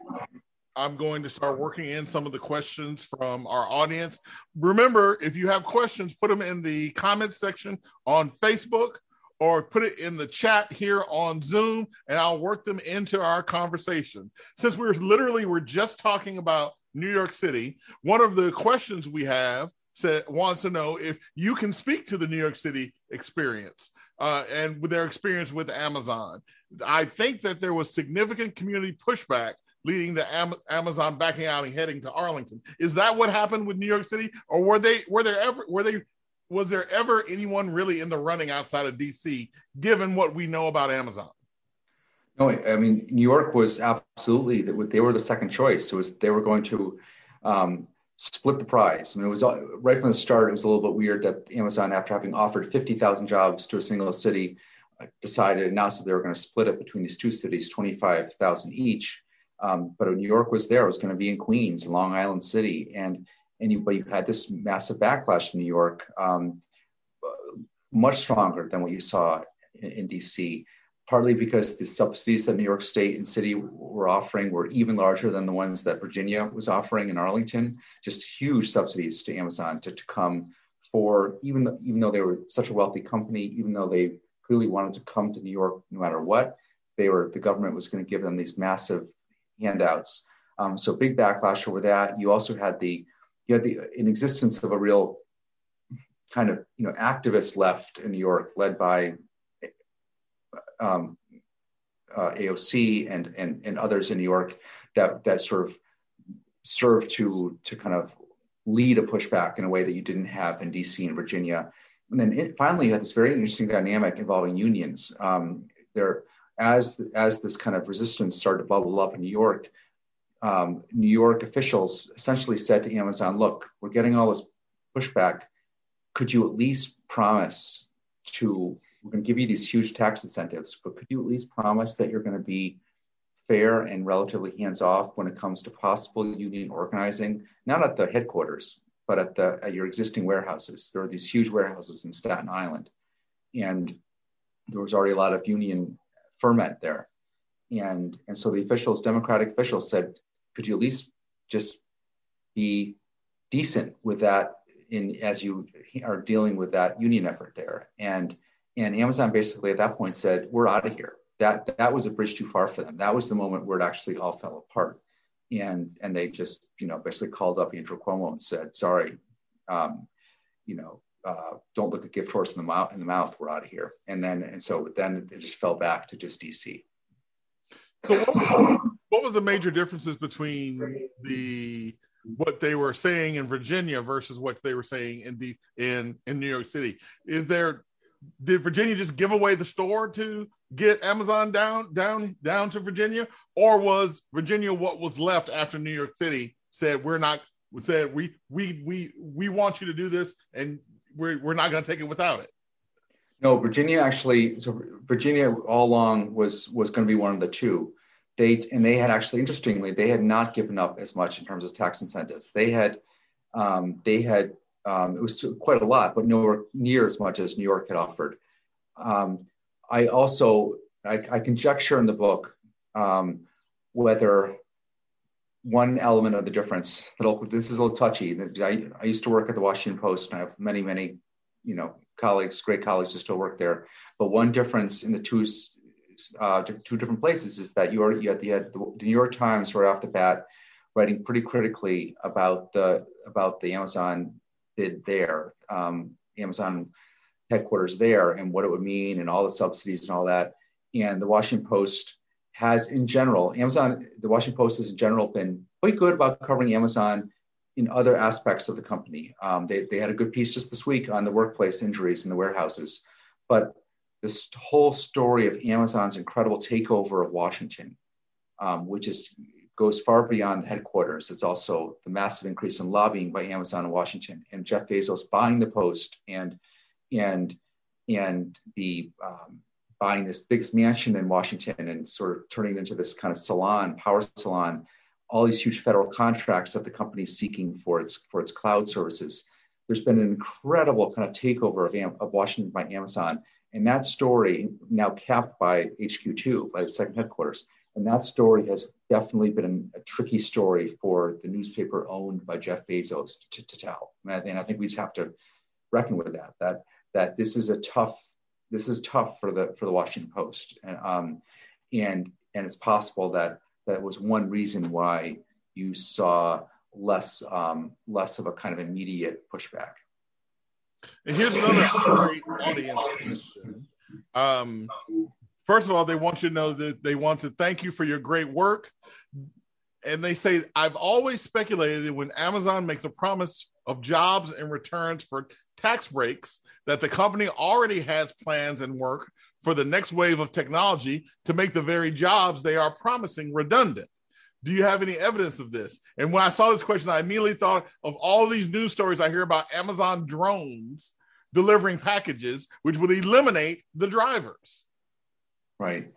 I'm going to start working in some of the questions from our audience. Remember, if you have questions, put them in the comment section on Facebook or put it in the chat here on Zoom, and I'll work them into our conversation. Since we're literally we're just talking about New York City, one of the questions we have said wants to know if you can speak to the New York City experience uh, and with their experience with Amazon. I think that there was significant community pushback leading the Am- Amazon backing out and heading to Arlington. Is that what happened with New York City, or were they were there ever were they was there ever anyone really in the running outside of DC, given what we know about Amazon? No, I mean New York was absolutely they were the second choice. It was they were going to um, split the prize. I mean, it was right from the start. It was a little bit weird that Amazon, after having offered 50,000 jobs to a single city, uh, decided announced that they were going to split it between these two cities, 25,000 each. Um, but New York was there. It was going to be in Queens, Long Island City, and and you, but you had this massive backlash in New York, um, much stronger than what you saw in, in DC partly because the subsidies that New York State and City were offering were even larger than the ones that Virginia was offering in Arlington. Just huge subsidies to Amazon to, to come for even though, even though they were such a wealthy company, even though they clearly wanted to come to New York no matter what, they were the government was going to give them these massive handouts. Um, so big backlash over that. You also had the you had the in existence of a real kind of you know activist left in New York, led by um, uh, AOC and, and and others in New York that that sort of served to to kind of lead a pushback in a way that you didn't have in DC and Virginia. And then it, finally, you had this very interesting dynamic involving unions. Um, there, as as this kind of resistance started to bubble up in New York, um, New York officials essentially said to Amazon, "Look, we're getting all this pushback. Could you at least promise to we're going to give you these huge tax incentives, but could you at least promise that you're going to be fair and relatively hands off when it comes to possible union organizing, not at the headquarters, but at the at your existing warehouses. There are these huge warehouses in Staten Island, and there was already a lot of union ferment there, and and so the officials, Democratic officials, said, could you at least just be decent with that in as you are dealing with that union effort there and and Amazon basically at that point said, "We're out of here." That that was a bridge too far for them. That was the moment where it actually all fell apart, and and they just you know basically called up Andrew Cuomo and said, "Sorry, um, you know, uh, don't look a gift horse in the mouth. In the mouth, we're out of here." And then and so then it just fell back to just DC. So what, what was the major differences between the what they were saying in Virginia versus what they were saying in the in in New York City? Is there did Virginia just give away the store to get Amazon down down down to Virginia, or was Virginia what was left after New York City said we're not said we we we we want you to do this and we're we're not going to take it without it. No, Virginia actually. So Virginia all along was was going to be one of the two. They and they had actually interestingly they had not given up as much in terms of tax incentives. They had um, they had um, it was quite a lot, but nowhere near as much as New York had offered. Um, I also I, I, conjecture in the book um, whether one element of the difference. This is a little touchy. I, I used to work at the Washington Post, and I have many, many, you know, colleagues, great colleagues who still work there. But one difference in the two uh, two different places is that you already you had, had the New York Times right off the bat writing pretty critically about the about the Amazon bid there, um, Amazon headquarters there, and what it would mean, and all the subsidies and all that. And the Washington Post has in general, Amazon, the Washington Post has in general been quite good about covering Amazon in other aspects of the company. Um, they, they had a good piece just this week on the workplace injuries in the warehouses. But this whole story of Amazon's incredible takeover of Washington, um, which is goes far beyond the headquarters. It's also the massive increase in lobbying by Amazon in Washington and Jeff Bezos buying the Post and and and the um, buying this big mansion in Washington and sort of turning it into this kind of salon, power salon, all these huge federal contracts that the company is seeking for its for its cloud services. There's been an incredible kind of takeover of, of Washington by Amazon, and that story now capped by HQ2 by the second headquarters. And that story has definitely been a tricky story for the newspaper owned by Jeff Bezos to, to tell. And I, and I think we just have to reckon with that. That that this is a tough this is tough for the for the Washington Post, and um, and and it's possible that that was one reason why you saw less um, less of a kind of immediate pushback. And here's another great audience question. Um, first of all, they want you to know that they want to thank you for your great work. And they say, I've always speculated that when Amazon makes a promise of jobs and returns for tax breaks that the company already has plans and work for the next wave of technology to make the very jobs they are promising redundant. Do you have any evidence of this? And when I saw this question, I immediately thought of all these news stories I hear about Amazon drones delivering packages, which would eliminate the drivers. Right.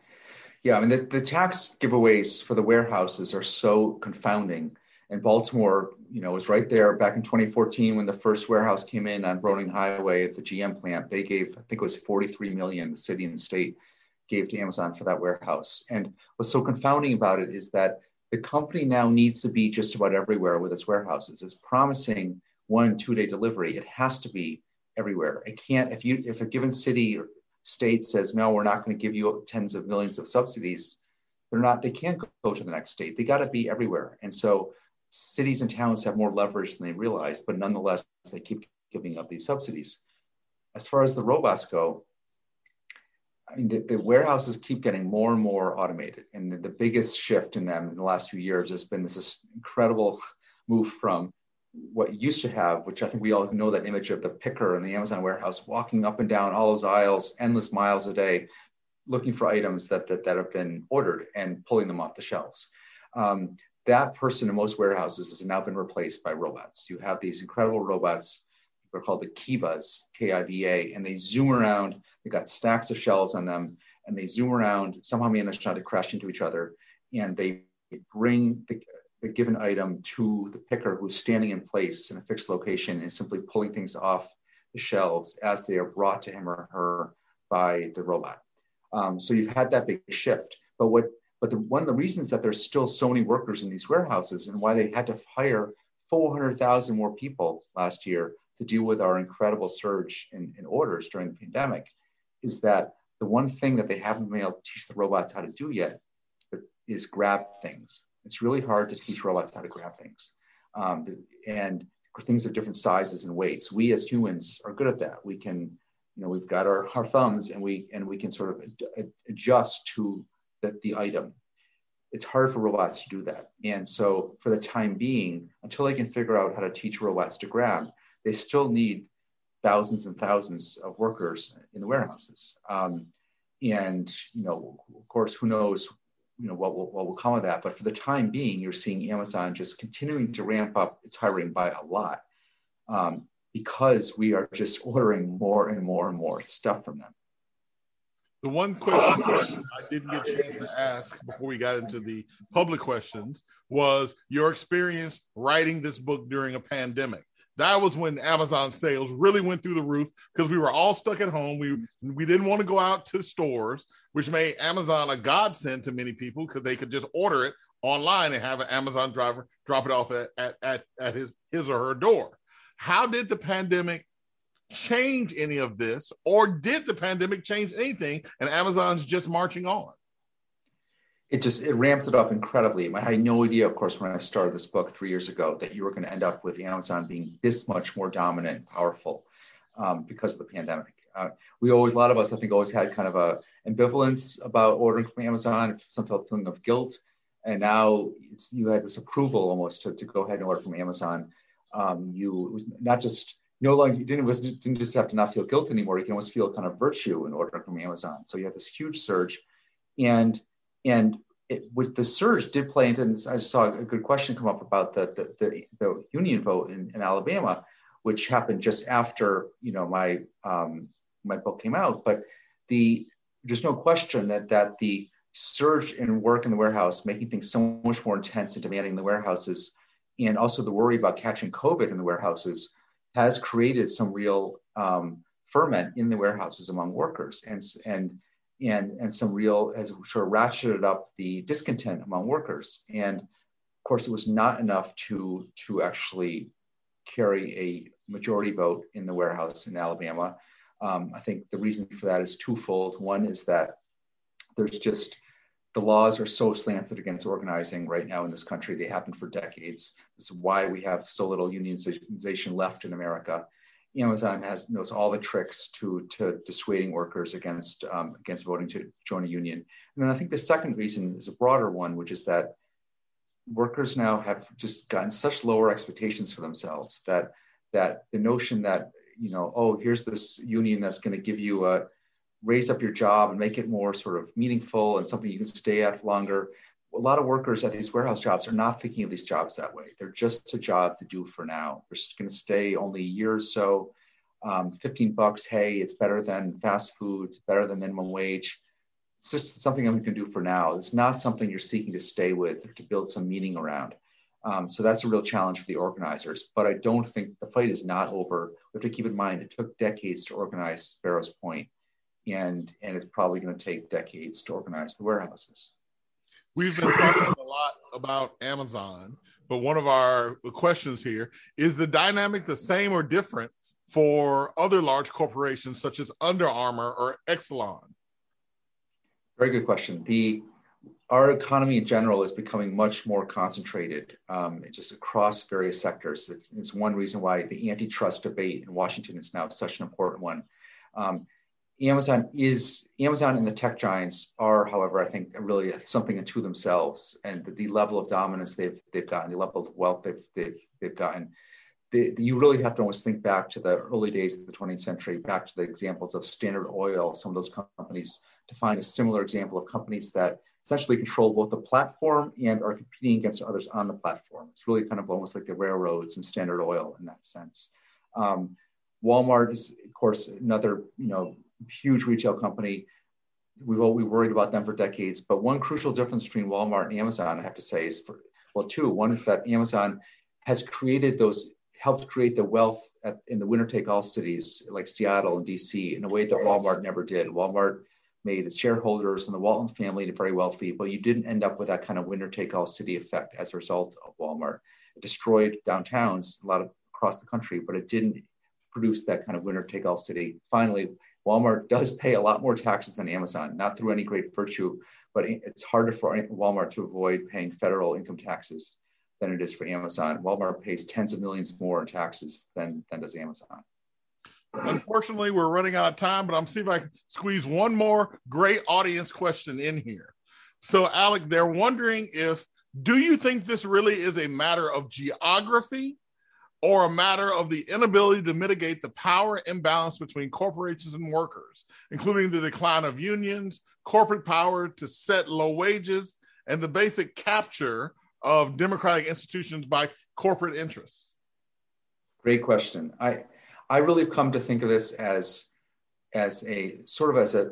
Yeah. I mean, the, the tax giveaways for the warehouses are so confounding and Baltimore, you know, it was right there back in 2014 when the first warehouse came in on Broening Highway at the GM plant. They gave, I think it was 43 million, the city and state gave to Amazon for that warehouse. And what's so confounding about it is that the company now needs to be just about everywhere with its warehouses. It's promising one two day delivery. It has to be everywhere. It can't if you if a given city or state says no, we're not going to give you tens of millions of subsidies. They're not. They can't go to the next state. They got to be everywhere. And so cities and towns have more leverage than they realize, but nonetheless, they keep giving up these subsidies. As far as the robots go, I mean, the, the warehouses keep getting more and more automated. And the, the, biggest shift in them in the last few years has been this, incredible move from what used to have, which I think we all know that image of the picker in the Amazon warehouse walking up and down all those aisles, endless miles a day, looking for items that, that, that have been ordered and pulling them off the shelves. Um, that person in most warehouses has now been replaced by robots. You have these incredible robots. They're called the Kivas, K-I-V-A, and they zoom around. They've got stacks of shells on them, and they zoom around. Somehow manage not to crash into each other, and they bring the, the given item to the picker who's standing in place in a fixed location and simply pulling things off the shelves as they are brought to him or her by the robot. Um, so you've had that big shift. But what but the, one of the reasons that there's still so many workers in these warehouses and why they had to hire 400,000 more people last year to deal with our incredible surge in, in orders during the pandemic is that the one thing that they haven't been able to teach the robots how to do yet is grab things. It's really hard to teach robots how to grab things. Um, and things of different sizes and weights. We as humans are good at that. We can, you know, we've got our, our thumbs and we and we can sort of ad- adjust to the, the item. it's hard for robots to do that. And so, for the time being, until they can figure out how to teach robots to grab, they still need thousands and thousands of workers in the warehouses. Um, and you know, of course, who knows, you know, what will, what will come of that. But for the time being, you're seeing Amazon just continuing to ramp up its hiring by a lot um, because we are just ordering more and more and more stuff from them. The one question I didn't get a chance to ask before we got into the public questions was your experience writing this book during a pandemic. That was when Amazon sales really went through the roof because we were all stuck at home. We we didn't want to go out to stores, which made Amazon a godsend to many people because they could just order it online and have an Amazon driver drop it off at, at, at, at his, his or her door. How did the pandemic change any of this, or did the pandemic change anything? And Amazon's just marching on. It just it ramps it up incredibly. I had no idea, of course, when I started this book three years ago, that you were going to end up with Amazon being this much more dominant and powerful um, because of the pandemic. Uh, we always, a lot of us, I think, always had kind of a ambivalence about ordering from Amazon, some felt feeling of guilt, and now you had this approval almost to, to go ahead and order from Amazon. Um, you not just no longer you didn't, didn't just have to not feel guilt anymore. You can almost feel kind of virtue in ordering from Amazon. So you have this huge surge, and and it, with the surge did play into. And I saw a good question come up about the the, the, the union vote in, in, Alabama, which happened just after you know my um, my book came out. But the there's no question that that the surge in work in the warehouse, making things so much more intense and demanding in the warehouses, and also the worry about catching COVID in the warehouses has created some real um, ferment in the warehouses among workers and, and, and, and some real, has sort of ratcheted up the discontent among workers. And of course, it was not enough to, to actually carry a majority vote in the warehouse in Alabama. Um, I think the reason for that is twofold. One is that there's just the laws are so slanted against organizing right now in this country. They happen for decades. This is why we have so little unionization left in America. Amazon has knows all the tricks to to dissuading workers against um, against voting to join a union. And then I think the second reason is a broader one, which is that workers now have just gotten such lower expectations for themselves that that the notion that you know oh here's this union that's going to give you a raise up your job and make it more sort of meaningful and something you can stay at longer. A lot of workers at these warehouse jobs are not thinking of these jobs that way. They're just a job to do for now. They're going to stay only a year or so. Um, 15 bucks, hey, it's better than fast food, better than minimum wage. It's just something I'm going to do for now. It's not something you're seeking to stay with or to build some meaning around. Um, so that's a real challenge for the organizers. But I don't think the fight is not over. We have to keep in mind it took decades to organize Sparrows Point and and it's probably going to take decades to organize the warehouses. We've been talking a lot about Amazon, but one of our questions here is the dynamic the same or different for other large corporations such as Under Armour or Exelon? Very good question. The our economy in general is becoming much more concentrated um, just across various sectors. It's one reason why the antitrust debate in Washington is now such an important one. Um, Amazon is Amazon and the tech giants are, however, I think really something unto themselves, and the, the level of dominance they've they've gotten, the level of wealth they've they've they've gotten. The, you really have to almost think back to the early days of the 20th century, back to the examples of Standard Oil, some of those companies, to find a similar example of companies that essentially control both the platform and are competing against others on the platform. It's really kind of almost like the railroads and Standard Oil in that sense. Um, Walmart is, of course, another you know huge retail company. We've we worried about them for decades. But one crucial difference between Walmart and Amazon, I have to say, is for well, two. One is that Amazon has created those, helped create the wealth at, in the winner take all cities like Seattle and DC in a way that Walmart never did. Walmart made its shareholders and the Walton family very wealthy, but you didn't end up with that kind of winner take all city effect as a result of Walmart. It destroyed downtowns a lot of across the country, but it didn't produce that kind of winner take all city. Finally, Walmart does pay a lot more taxes than Amazon, not through any great virtue, but it's harder for Walmart to avoid paying federal income taxes than it is for Amazon. Walmart pays tens of millions more in taxes than, than does Amazon. Unfortunately, we're running out of time, but I'm seeing if I can squeeze one more great audience question in here. So, Alec, they're wondering if do you think this really is a matter of geography or a matter of the inability to mitigate the power imbalance between corporations and workers, including the decline of unions, corporate power to set low wages, and the basic capture of democratic institutions by corporate interests? Great question. I I really have come to think of this as as a sort of as a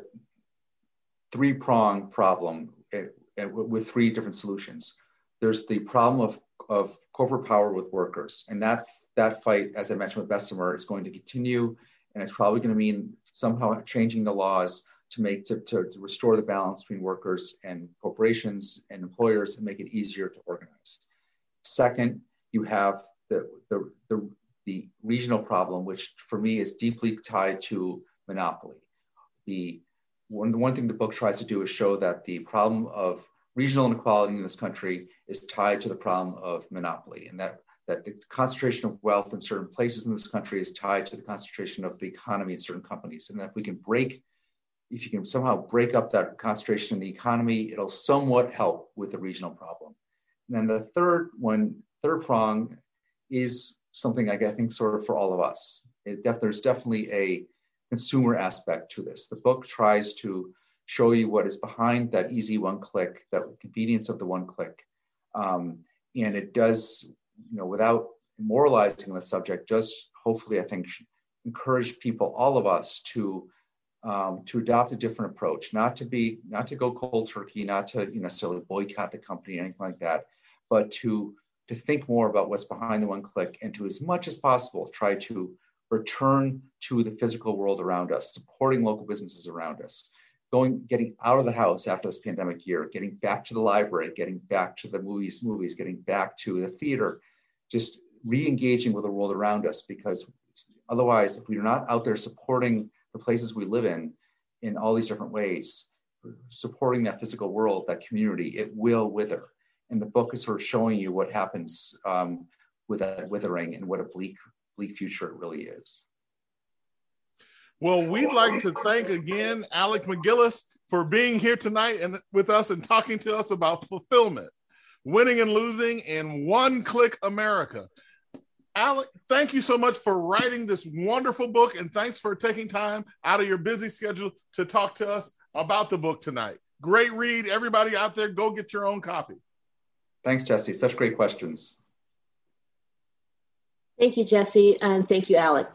three prong problem eh, eh, with three different solutions. There's the problem of, of corporate power with workers, and that that fight, as I mentioned with Bessemer, is going to continue, and it's probably going to mean somehow changing the laws to make to, to, to restore the balance between workers and corporations and employers and make it easier to organize. Second, you have the, the, the, the regional problem, which for me is deeply tied to monopoly. The one, one thing the book tries to do is show that the problem of regional inequality in this country is tied to the problem of monopoly, and that that the concentration of wealth in certain places in this country is tied to the concentration of the economy in certain companies. And if we can break, if you can somehow break up that concentration in the economy, it'll somewhat help with the regional problem. And then the third one, third prong, is something I think sort of for all of us. Def- there's definitely a consumer aspect to this. The book tries to show you what is behind that easy one click, that convenience of the one click. Um, and it does, you know, without moralizing the subject, just hopefully, I think, encourage people, all of us, to um, to adopt a different approach, not to be, not to go cold turkey, not to you know, necessarily boycott the company, anything like that, but to to think more about what's behind the one click and to as much as possible try to return to the physical world around us, supporting local businesses around us, going, getting out of the house after this pandemic year, getting back to the library, getting back to the movies, movies, getting back to the theater, just re-engaging with the world around us. Because otherwise, if we're not out there supporting the places we live in, in all these different ways, supporting that physical world, that community, it will wither. And the book is sort of showing you what happens um, with that withering and what a bleak bleak future it really is. Well, we'd like to thank again Alec MacGillis for being here tonight and with us and talking to us about fulfillment, winning and losing in one click America. Alec, thank you so much for writing this wonderful book and thanks for taking time out of your busy schedule to talk to us about the book tonight. Great read. Everybody out there, go get your own copy. Thanks, Jesse. Such great questions. Thank you, Jesse, and thank you, Alec.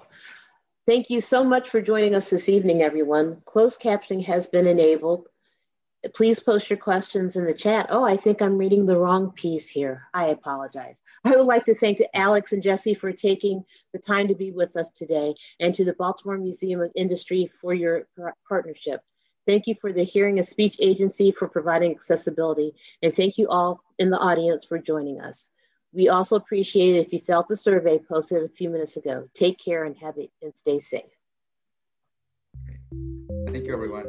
Thank you so much for joining us this evening, everyone. Closed captioning has been enabled. Please post your questions in the chat. Oh, I think I'm reading the wrong piece here. I apologize. I would like to thank Alex and Jesse for taking the time to be with us today and to the Baltimore Museum of Industry for your partnership. Thank you for the Hearing and Speech Agency for providing accessibility, and thank you all in the audience for joining us. We also appreciate it if you felt the survey posted a few minutes ago. Take care and have it and stay safe. Thank you, everyone.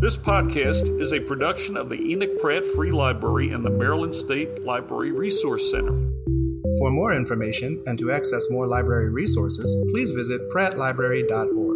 This podcast is a production of the Enoch Pratt Free Library and the Maryland State Library Resource Center. For more information and to access more library resources, please visit prattlibrary.org.